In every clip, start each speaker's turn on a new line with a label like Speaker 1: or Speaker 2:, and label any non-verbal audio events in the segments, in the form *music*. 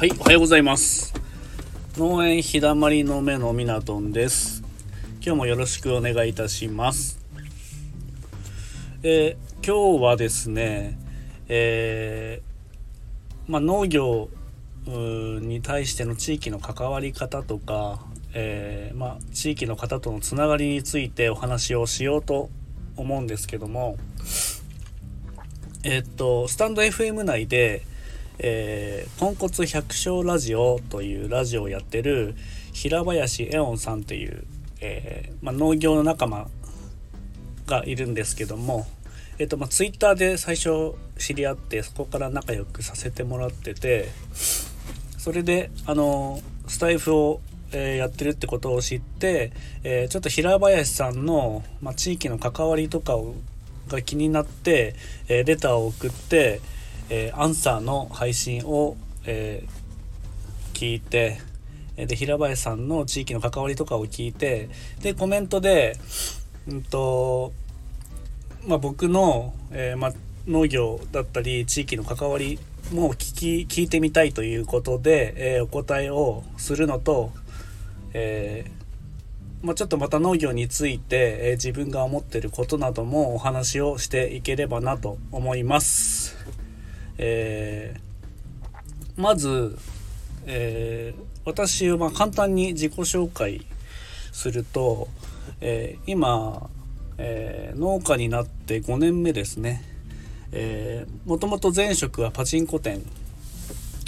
Speaker 1: はい、おはようございます。農園日だまりの目のみなとんです。今日もよろしくお願いいたします。えー、今日はですね、えー、まあ、農業に対しての地域の関わり方とか、えー、まあ、地域の方とのつながりについてお話をしようと思うんですけども、えっと、スタンド FM 内で、えー、ポンコツ百姓ラジオというラジオをやってる平林エオンさんという、えー、まあ、農業の仲間がいるんですけども、えっ、とまあ、ツイッターで最初知り合ってそこから仲良くさせてもらっててそれであのスタイフを、えー、やってるってことを知って、えちょっと平林さんの、まあ、地域の関わりとかをが気になって、えレターを送って、えー、アンサーの配信を、えー、聞いてで平林さんの地域の関わりとかを聞いてでコメントで、うんとまあ、僕の、えー、ま、農業だったり地域の関わりも聞き聞いてみたいということで、えー、お答えをするのと、えー、まあ、ちょっとまた農業について、え自分が思ってることなどもお話をしていければなと思います。えー、まず、えー、私はま簡単に自己紹介すると、えー、今、え農家になって5年目ですね。えもともと前職はパチンコ店、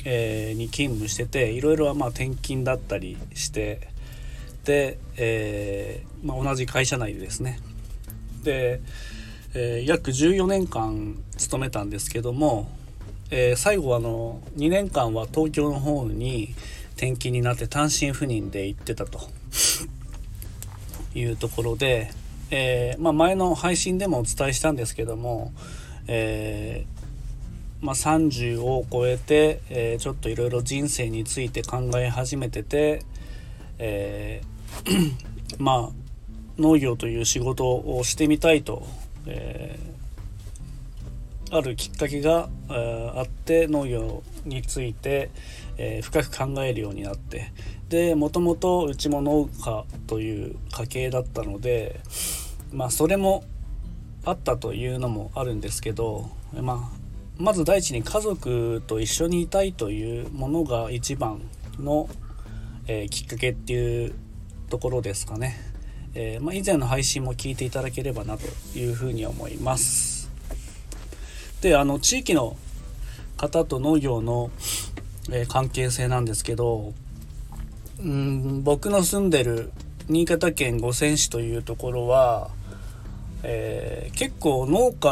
Speaker 1: えに勤務してていろいろまあ転勤だったりしてで、えまあ、同じ会社内でですねで、え約14年間勤めたんですけどもえー、最後あの2年間は東京の方に転勤になって単身赴任で行ってたと。いうところで、えー、まあ、前の配信でもお伝えしたんですけども、えー、まあ、30を超えて、えちょっといろいろ人生について考え始めてて、え *clears throat* まあ農業という仕事をしてみたいと、えーあるきっかけがあって農業について、え、深く考えるようになってでもともとうちも農家という家系だったのでまあそれもあったというのもあるんですけど、まあ、まず第一に家族と一緒にいたいというものが一番の、えー、きっかけっていうところですかね。えー、まあ、以前の配信も聞いていただければなというふうに思います。であの地域の方と農業の、えー、関係性なんですけどうん僕の住んでる新潟県五泉市というところは、えー、結構農家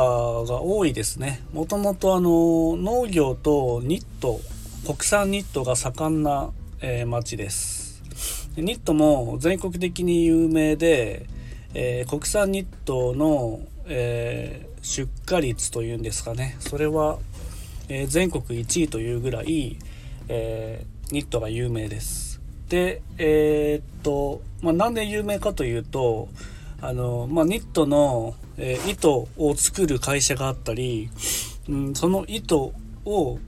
Speaker 1: が多いですね。もともとあの農業とニット国産ニットが盛んな、えー、町です。ニットも全国的に有名で、えー、国産ニットの、え出荷率というんですかね。それは、えー、全国1位というぐらい、えー、ニットが有名です。でえー、っと、まあ、なんで有名かというとあの、まあ、ニットの、え糸を作る会社があったり、うん、その糸を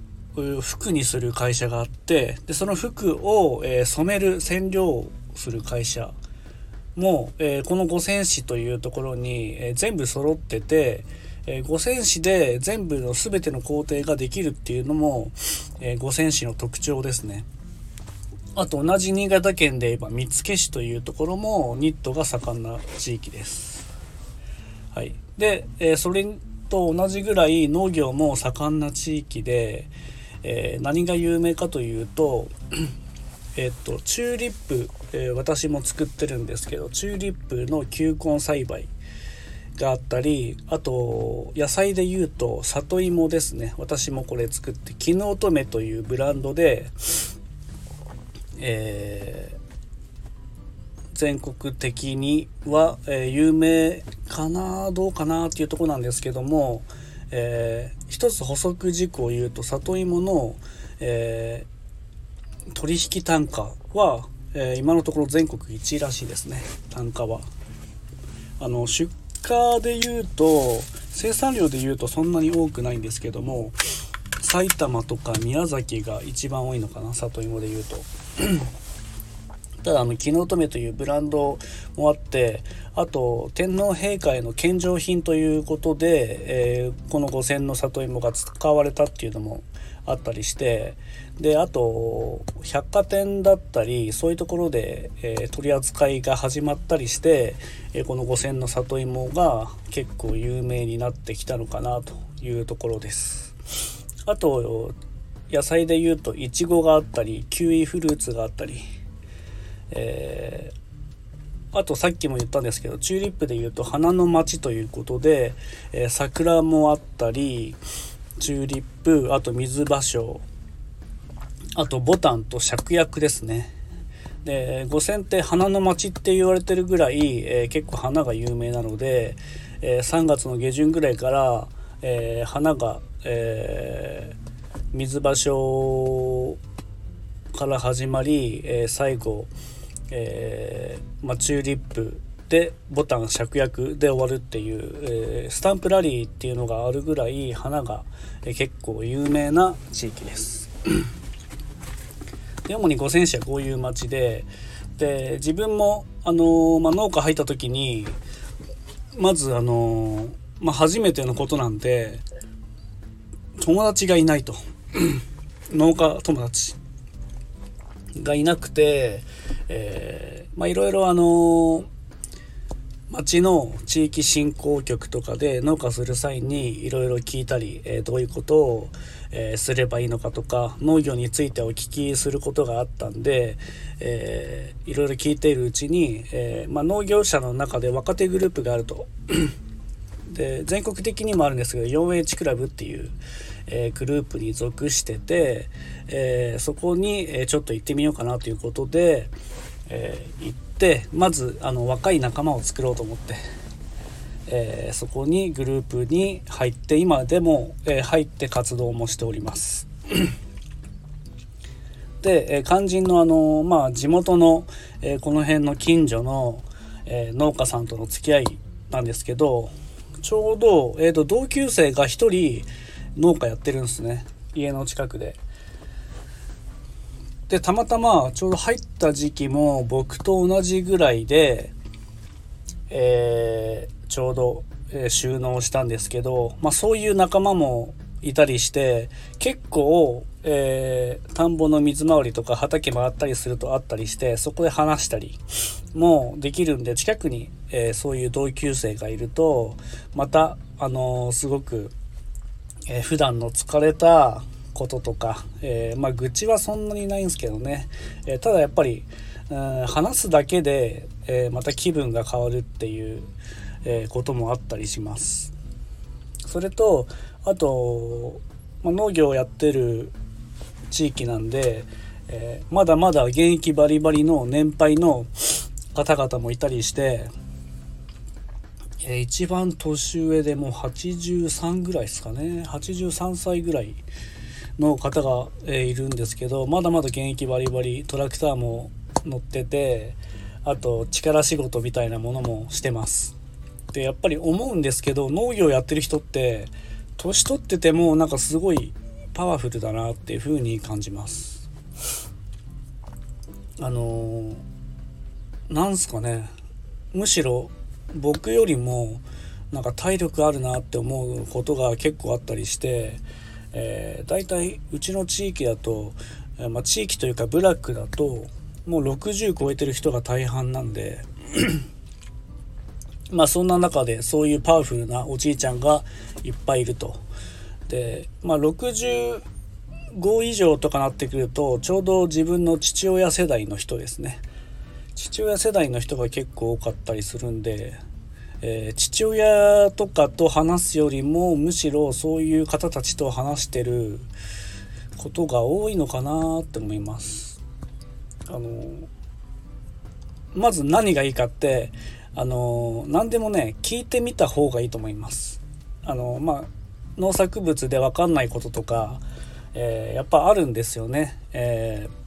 Speaker 1: 服にする会社があってでその服を、え染める染料をする会社も、えー、この五泉市というところに、えー、全部揃ってて、えー、五泉市で全部の全ての工程ができるっていうのも、えー、五泉市の特徴ですね。あと同じ新潟県で言えば見附市というところもニットが盛んな地域です。はい。で、えー、それと同じぐらい農業も盛んな地域で、えー、何が有名かというと *clears throat* えっとチューリップ、えー、私も作ってるんですけどチューリップの球根栽培があったりあと野菜でいうと里芋ですね。私もこれ作って絹乙女というブランドで、えー、全国的には、えー、有名かなどうかなっていうとこなんですけども、えー、一つ補足事項を言うと里芋の、え取引単価は、えー、今のところ全国1位らしいですね。単価は。あの出荷でいうと生産量でいうとそんなに多くないんですけども埼玉とか宮崎が一番多いのかな里芋で言うと。*clears throat* ただあの木の乙女というブランドもあってあと天皇陛下への献上品ということで、えー、この五千の里芋が使われたっていうのもあったりしてであと百貨店だったりそういうところで、えー、取り扱いが始まったりして、えー、この五千の里芋が結構有名になってきたのかなというところです。あと野菜で言うといちごがあったりキウイフルーツがあったりえー、あとさっきも言ったんですけどチューリップでいうと花の街ということで、えー、桜もあったりチューリップあと水芭蕉あとボタンと芍薬ですね。で五線って花の街って言われてるぐらい、えー、結構花が有名なので、えー、3月の下旬ぐらいから、えー、花が、え水芭蕉から始まり、え最後え、まあ、チューリップでボタン芍薬で終わるっていう、えー、スタンプラリーっていうのがあるぐらい花が、えー、結構有名な地域です。で主に五泉市はこういう町でで自分も、あのー、まあ、農家入った時にまず、あのまあ、初めてのことなんで友達がいないと。*clears throat* 農家友達がいなくて、えー、まあいろいろあの町の地域振興局とかで農家する際にいろいろ聞いたり、え、どういうことを、え、すればいいのかとか農業についてお聞きすることがあったんで、えー、いろいろ聞いているうちに、えーまあ、農業者の中で若手グループがあると。*clears throat* で全国的にもあるんですけど 4H クラブっていう、えー、グループに属してて、え、そこに、えちょっと行ってみようかなということで、えー、行ってまずあの若い仲間を作ろうと思って、えそこにグループに入って今でも、え入って活動もしております。で、え肝心のあの、まあ、地元の、えこの辺の近所の、え農家さんとの付き合いなんですけどちょうど、えーと、同級生が1人農家やってるんですね家の近くで。でたまたまちょうど入った時期も僕と同じぐらいで、えー、ちょうど、え、収納したんですけど、まあ、そういう仲間もいたりして結構、えー、田んぼの水回りとか畑回ったりするとあったりしてそこで話したりもできるんで近くに、えー、そういう同級生がいるとまた、あのー、すごく、えー、普段の疲れたこととか、えまあ、愚痴はそんなにないんですけどね、えただやっぱり、うん、話すだけで、えまた気分が変わるっていう、えこともあったりします。それとあと、まあ、農業をやってる地域なんで、えー、まだまだ現役バリバリの年配の方々もいたりして、えー、一番年上でもう83ぐらいですかね83歳ぐらいの方が、え、いるんですけどまだまだ現役バリバリトラクターも乗っててあと力仕事みたいなものもしてます。でやっぱり思うんですけど農業やってる人って年取っててもなんかすごいパワフルだなっていう風に感じますあのなんすかねむしろ僕よりもなんか体力あるなって思うことが結構あったりして、えー、大体うちの地域だと、まあ、地域というかブラックだともう60超えてる人が大半なんで *clears throat* まあそんな中でそういうパワフルなおじいちゃんがいっぱいいると。でまあ65以上とかなってくるとちょうど自分の父親世代の人ですね。父親世代の人が結構多かったりするんで、えー、父親とかと話すよりもむしろそういう方たちと話してることが多いのかなって思います。あのまず何がいいかってあの何でもね聞いてみた方がいいと思います。あのまあ農作物で分かんないこととか、えー、やっぱあるんですよね。えー、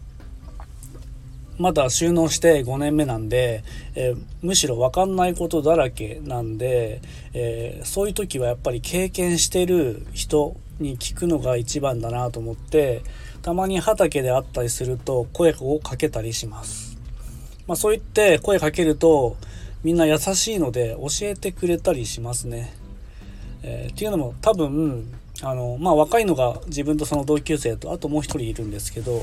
Speaker 1: まだ収納して5年目なんで、えー、むしろ分かんないことだらけなんで、えそういう時はやっぱり経験してる人に聞くのが一番だなと思ってたまに畑で会ったりすると声をかけたりします。まあ、そう言って声かけるとみんな優しいので教えてくれたりしますね。えー、っていうのも多分あのまあ若いのが自分とその同級生とあともう一人いるんですけど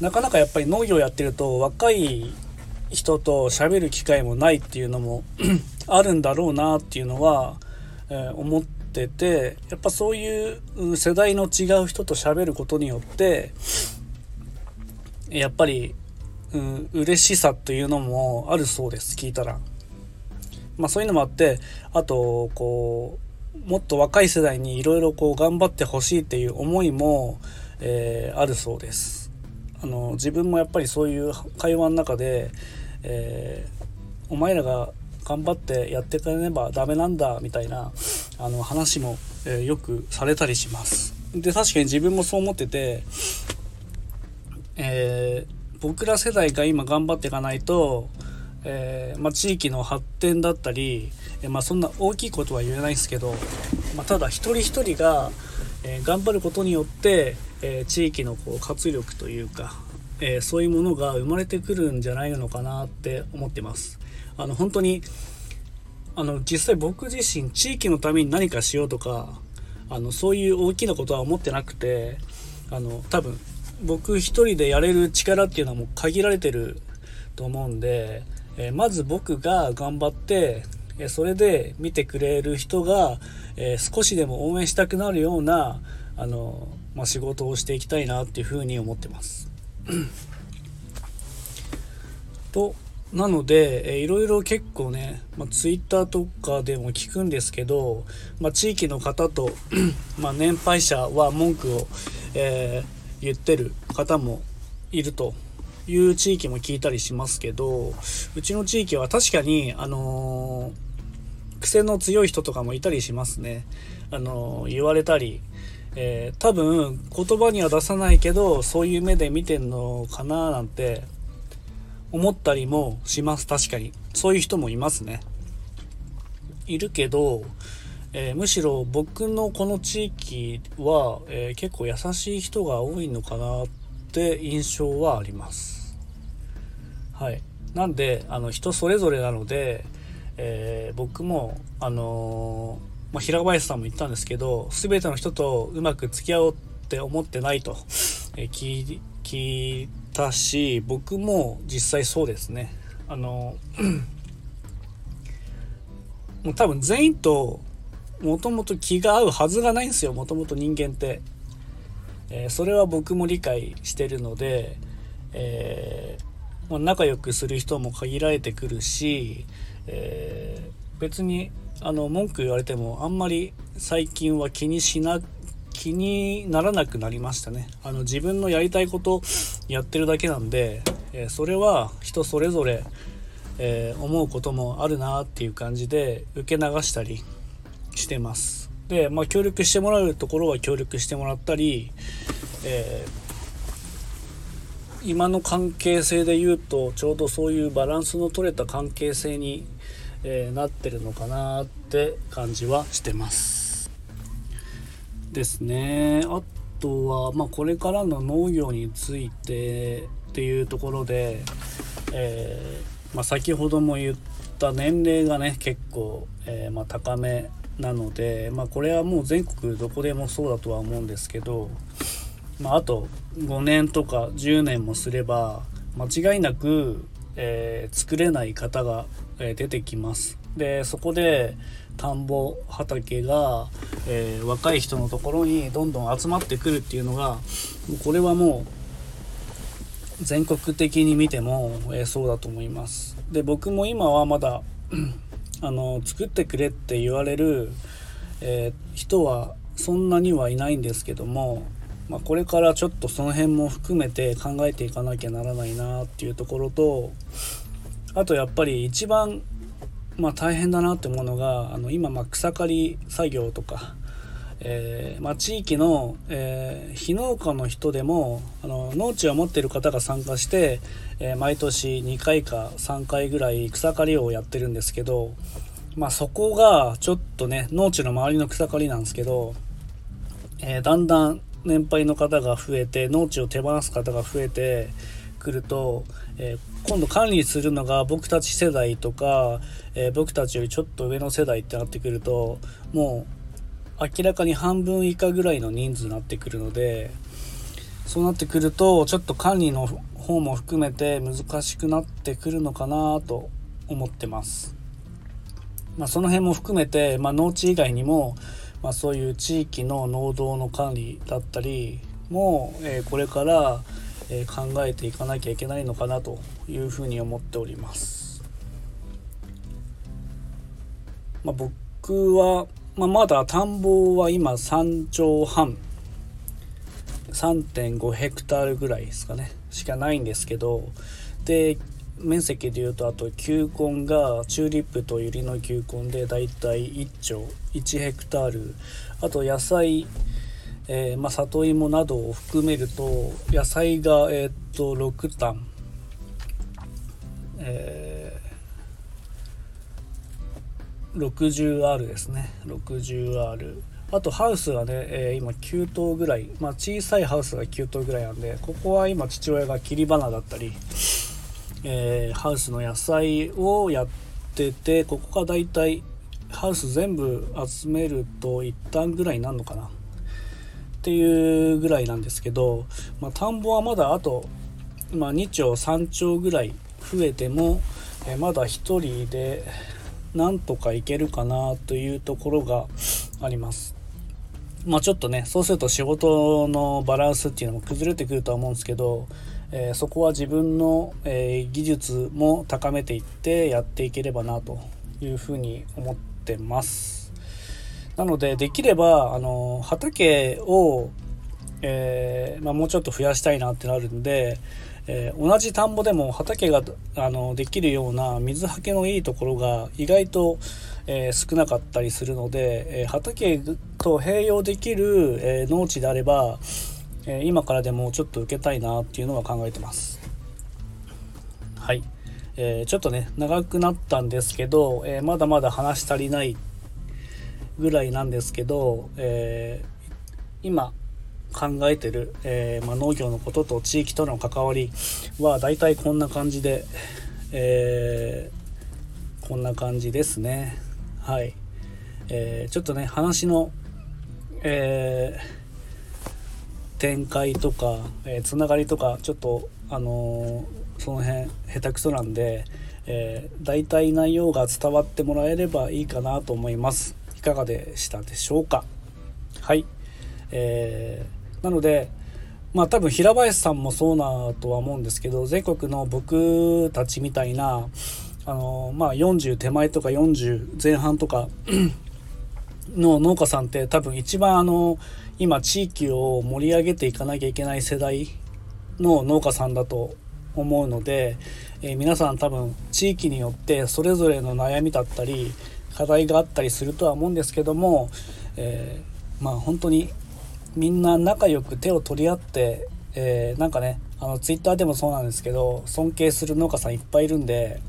Speaker 1: なかなかやっぱり農業やってると若い人と喋る機会もないっていうのも *clears throat* あるんだろうなっていうのは、えー、思っててやっぱそういう世代の違う人と喋ることによってやっぱり、うん、嬉しさというのもあるそうです聞いたら。まあそういうのもあってあとこうもっと若い世代にいろいろこう頑張ってほしいっていう思いも、えー、あるそうです。あの自分もやっぱりそういう会話の中で、えー、お前らが頑張ってやってくれねばダメなんだみたいなあの話も、えー、よくされたりします。で確かに自分もそう思ってて、えー、僕ら世代が今頑張っていかないと、えー、ま、地域の発展だったり、えま、そんな大きいことは言えないんですけど、ま、ただ一人一人が、え頑張ることによって、え地域のこう活力というか、えそういうものが生まれてくるんじゃないのかなって思ってます。あの本当にあの実際僕自身地域のために何かしようとかあのそういう大きなことは思ってなくてあの多分僕一人でやれる力っていうのはもう限られてると思うんで、えまず僕が頑張ってえそれで見てくれる人が、え少しでも応援したくなるようなあの、まあ、仕事をしていきたいなっていうふうに思ってます。*clears throat* となので、えいろいろ結構ね、まあ、Twitter とかでも聞くんですけど、まあ、地域の方と *clears throat* ま年配者は文句を、えー、言ってる方もいるという地域も聞いたりしますけどうちの地域は確かに、あのー、癖の強い人とかもいたりしますね。あのー、言われたり、えー、多分言葉には出さないけどそういう目で見てんのかななんて思ったりもします。確かに。そういう人もいますね。いるけど、えー、むしろ僕のこの地域は、えー、結構優しい人が多いのかなって印象はあります。はい。なんであの人それぞれなので、え、僕もあのまあ、平林さんも言ったんですけど全ての人とうまく付き合おうって思ってないと、え聞いたし僕も実際そうですね。あの *clears throat* もう多分全員ともともと気が合うはずがないんですよもともと人間って、えー、それは僕も理解してるので、えー、まあ、仲良くする人も限られてくるし、えー、別にあの文句言われてもあんまり最近は気にしな気にならなくなりましたね。あの自分のやりたいことやってるだけなんで、えー、それは人それぞれ、えー、思うこともあるなっていう感じで受け流したりしてます。でまあ協力してもらうところは協力してもらったり、えー、今の関係性で言うとちょうどそういうバランスの取れた関係性に、えなってるのかなって感じはしてます。ですね。あとは、まあ、これからの農業についてっていうところで、えー、まあ、先ほども言った年齢がね結構、えー、まあ、高めなので、まこれはもう全国どこでもそうだとは思うんですけど、まあ、と5年とか10年もすれば間違いなく、えー、作れない方が、え出てきます。でそこで田んぼ畑が、えー、若い人のところにどんどん集まってくるっていうのがもうこれはもう全国的に見ても、えー、そうだと思います。で僕も今はまだ *clears throat* あの作ってくれって言われる、えー、人はそんなにはいないんですけども、まあ、これからちょっとその辺も含めて考えていかなきゃならないなっていうところとあとやっぱり一番まあ、大変だなって思うのがあの今ま草刈り作業とか、えー、まあ、地域の、えー、非農家の人でもあの農地を持っている方が参加して、えー、毎年2回か3回ぐらい草刈りをやってるんですけど、まあ、そこがちょっとね農地の周りの草刈りなんですけどえ、だんだん年配の方が増えて農地を手放す方が増えてくると、え、今度管理するのが僕たち世代とか、えー、僕たちよりちょっと上の世代ってなってくるともう明らかに半分以下ぐらいの人数になってくるのでそうなってくるとちょっと管理の方も含めて難しくなってくるのかなと思ってます。まあ、その辺も含めて、まあ、農地以外にも、まあ、そういう地域の農道の管理だったりも、えー、これから、えー、考えていかなきゃいけないのかなというふうに思っております。まあ、僕は、まあ、まだ田んぼは今3兆半。3.5ヘクタールぐらいですかね。しかないんですけど。で面積でいうとあと球根がチューリップとユリの球根でだいたい1丁1ヘクタール。あと野菜、えー、まあ、里芋などを含めると野菜が、えー、っと6単、えー、60R ですね。60R あとハウスがね、えー、今9頭ぐらい、まあ、小さいハウスが9頭ぐらいなんでここは今父親が切り花だったりえー、ハウスの野菜をやっててここがだいたいハウス全部集めると一旦ぐらいになるのかな。っていうぐらいなんですけど、まあ、田んぼはまだあと、まあ、2丁3丁ぐらい増えても、え、まだ1人でなんとかいけるかなというところがあります。まあちょっとねそうすると仕事のバランスっていうのも崩れてくるとは思うんですけどえー、そこは自分の、えー、技術も高めていってやっていければなというふうに思ってますなのでできればあの畑を、えー、まあ、もうちょっと増やしたいなってなるんで、え同じ田んぼでも畑があのできるような水はけのいいところが意外と、え少なかったりするので、え畑と併用できる、え農地であればえ今からでもちょっと受けたいなっていうのは考えてます。はい、えー、ちょっとね長くなったんですけど、えー、まだまだ話し足りないぐらいなんですけど、えー、今考えてる、えまあ、農業のことと地域との関わりはだいたいこんな感じで、えこんな感じですね。はい、えーちょっとね話のえ展開とか、えー、つながりとかちょっとあの、その辺下手くそなんで、えー、大体内容が伝わってもらえればいいかなと思います。いかがでしたでしょうか？はい、えー、なのでまあ多分平林さんもそうなとは思うんですけど全国の僕たちみたいなあのまあ40手前とか40前半とか *clears throat* の農家さんって多分一番あの今地域を盛り上げていかなきゃいけない世代の農家さんだと思うので、えー、皆さん多分地域によってそれぞれの悩みだったり課題があったりするとは思うんですけども、えー、まあ本当にみんな仲良く手を取り合って、えー、なんかねあのツイッターでもそうなんですけど尊敬する農家さんいっぱいいるんで、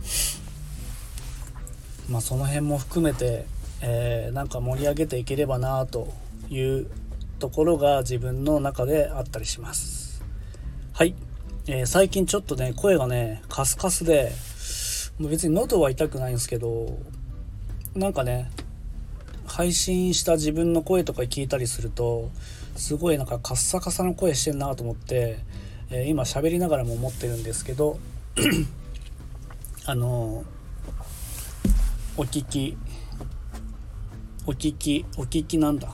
Speaker 1: まあ、その辺も含めて、えー、なんか盛り上げていければなというところが自分の中であったりします。はい、えー、最近ちょっとね声がねカスカスでもう別に喉は痛くないんですけどなんかね配信した自分の声とか聞いたりするとすごいなんかカッサカサの声してんなと思って、えー、今喋りながらも思ってるんですけど *clears throat* あのお聞きお聞きお聞きなんだ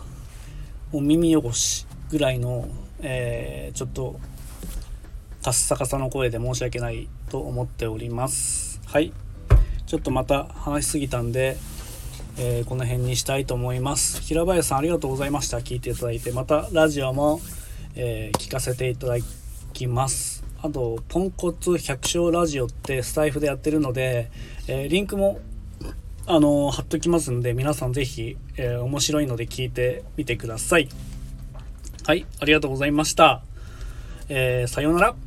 Speaker 1: お耳汚しぐらいの、えー、ちょっとカッサカサの声で申し訳ないと思っております。はい。ちょっとまた話しすぎたんで、えー、この辺にしたいと思います。平林さんありがとうございました。聞いていただいて。またラジオも、えー、聞かせていただきます。あとポンコツ百姓ラジオってスタイフでやってるので、えー、リンクもあの貼っときますんで皆さん是非、え、面白いので聞いてみてください。はいありがとうございました、え、さようなら。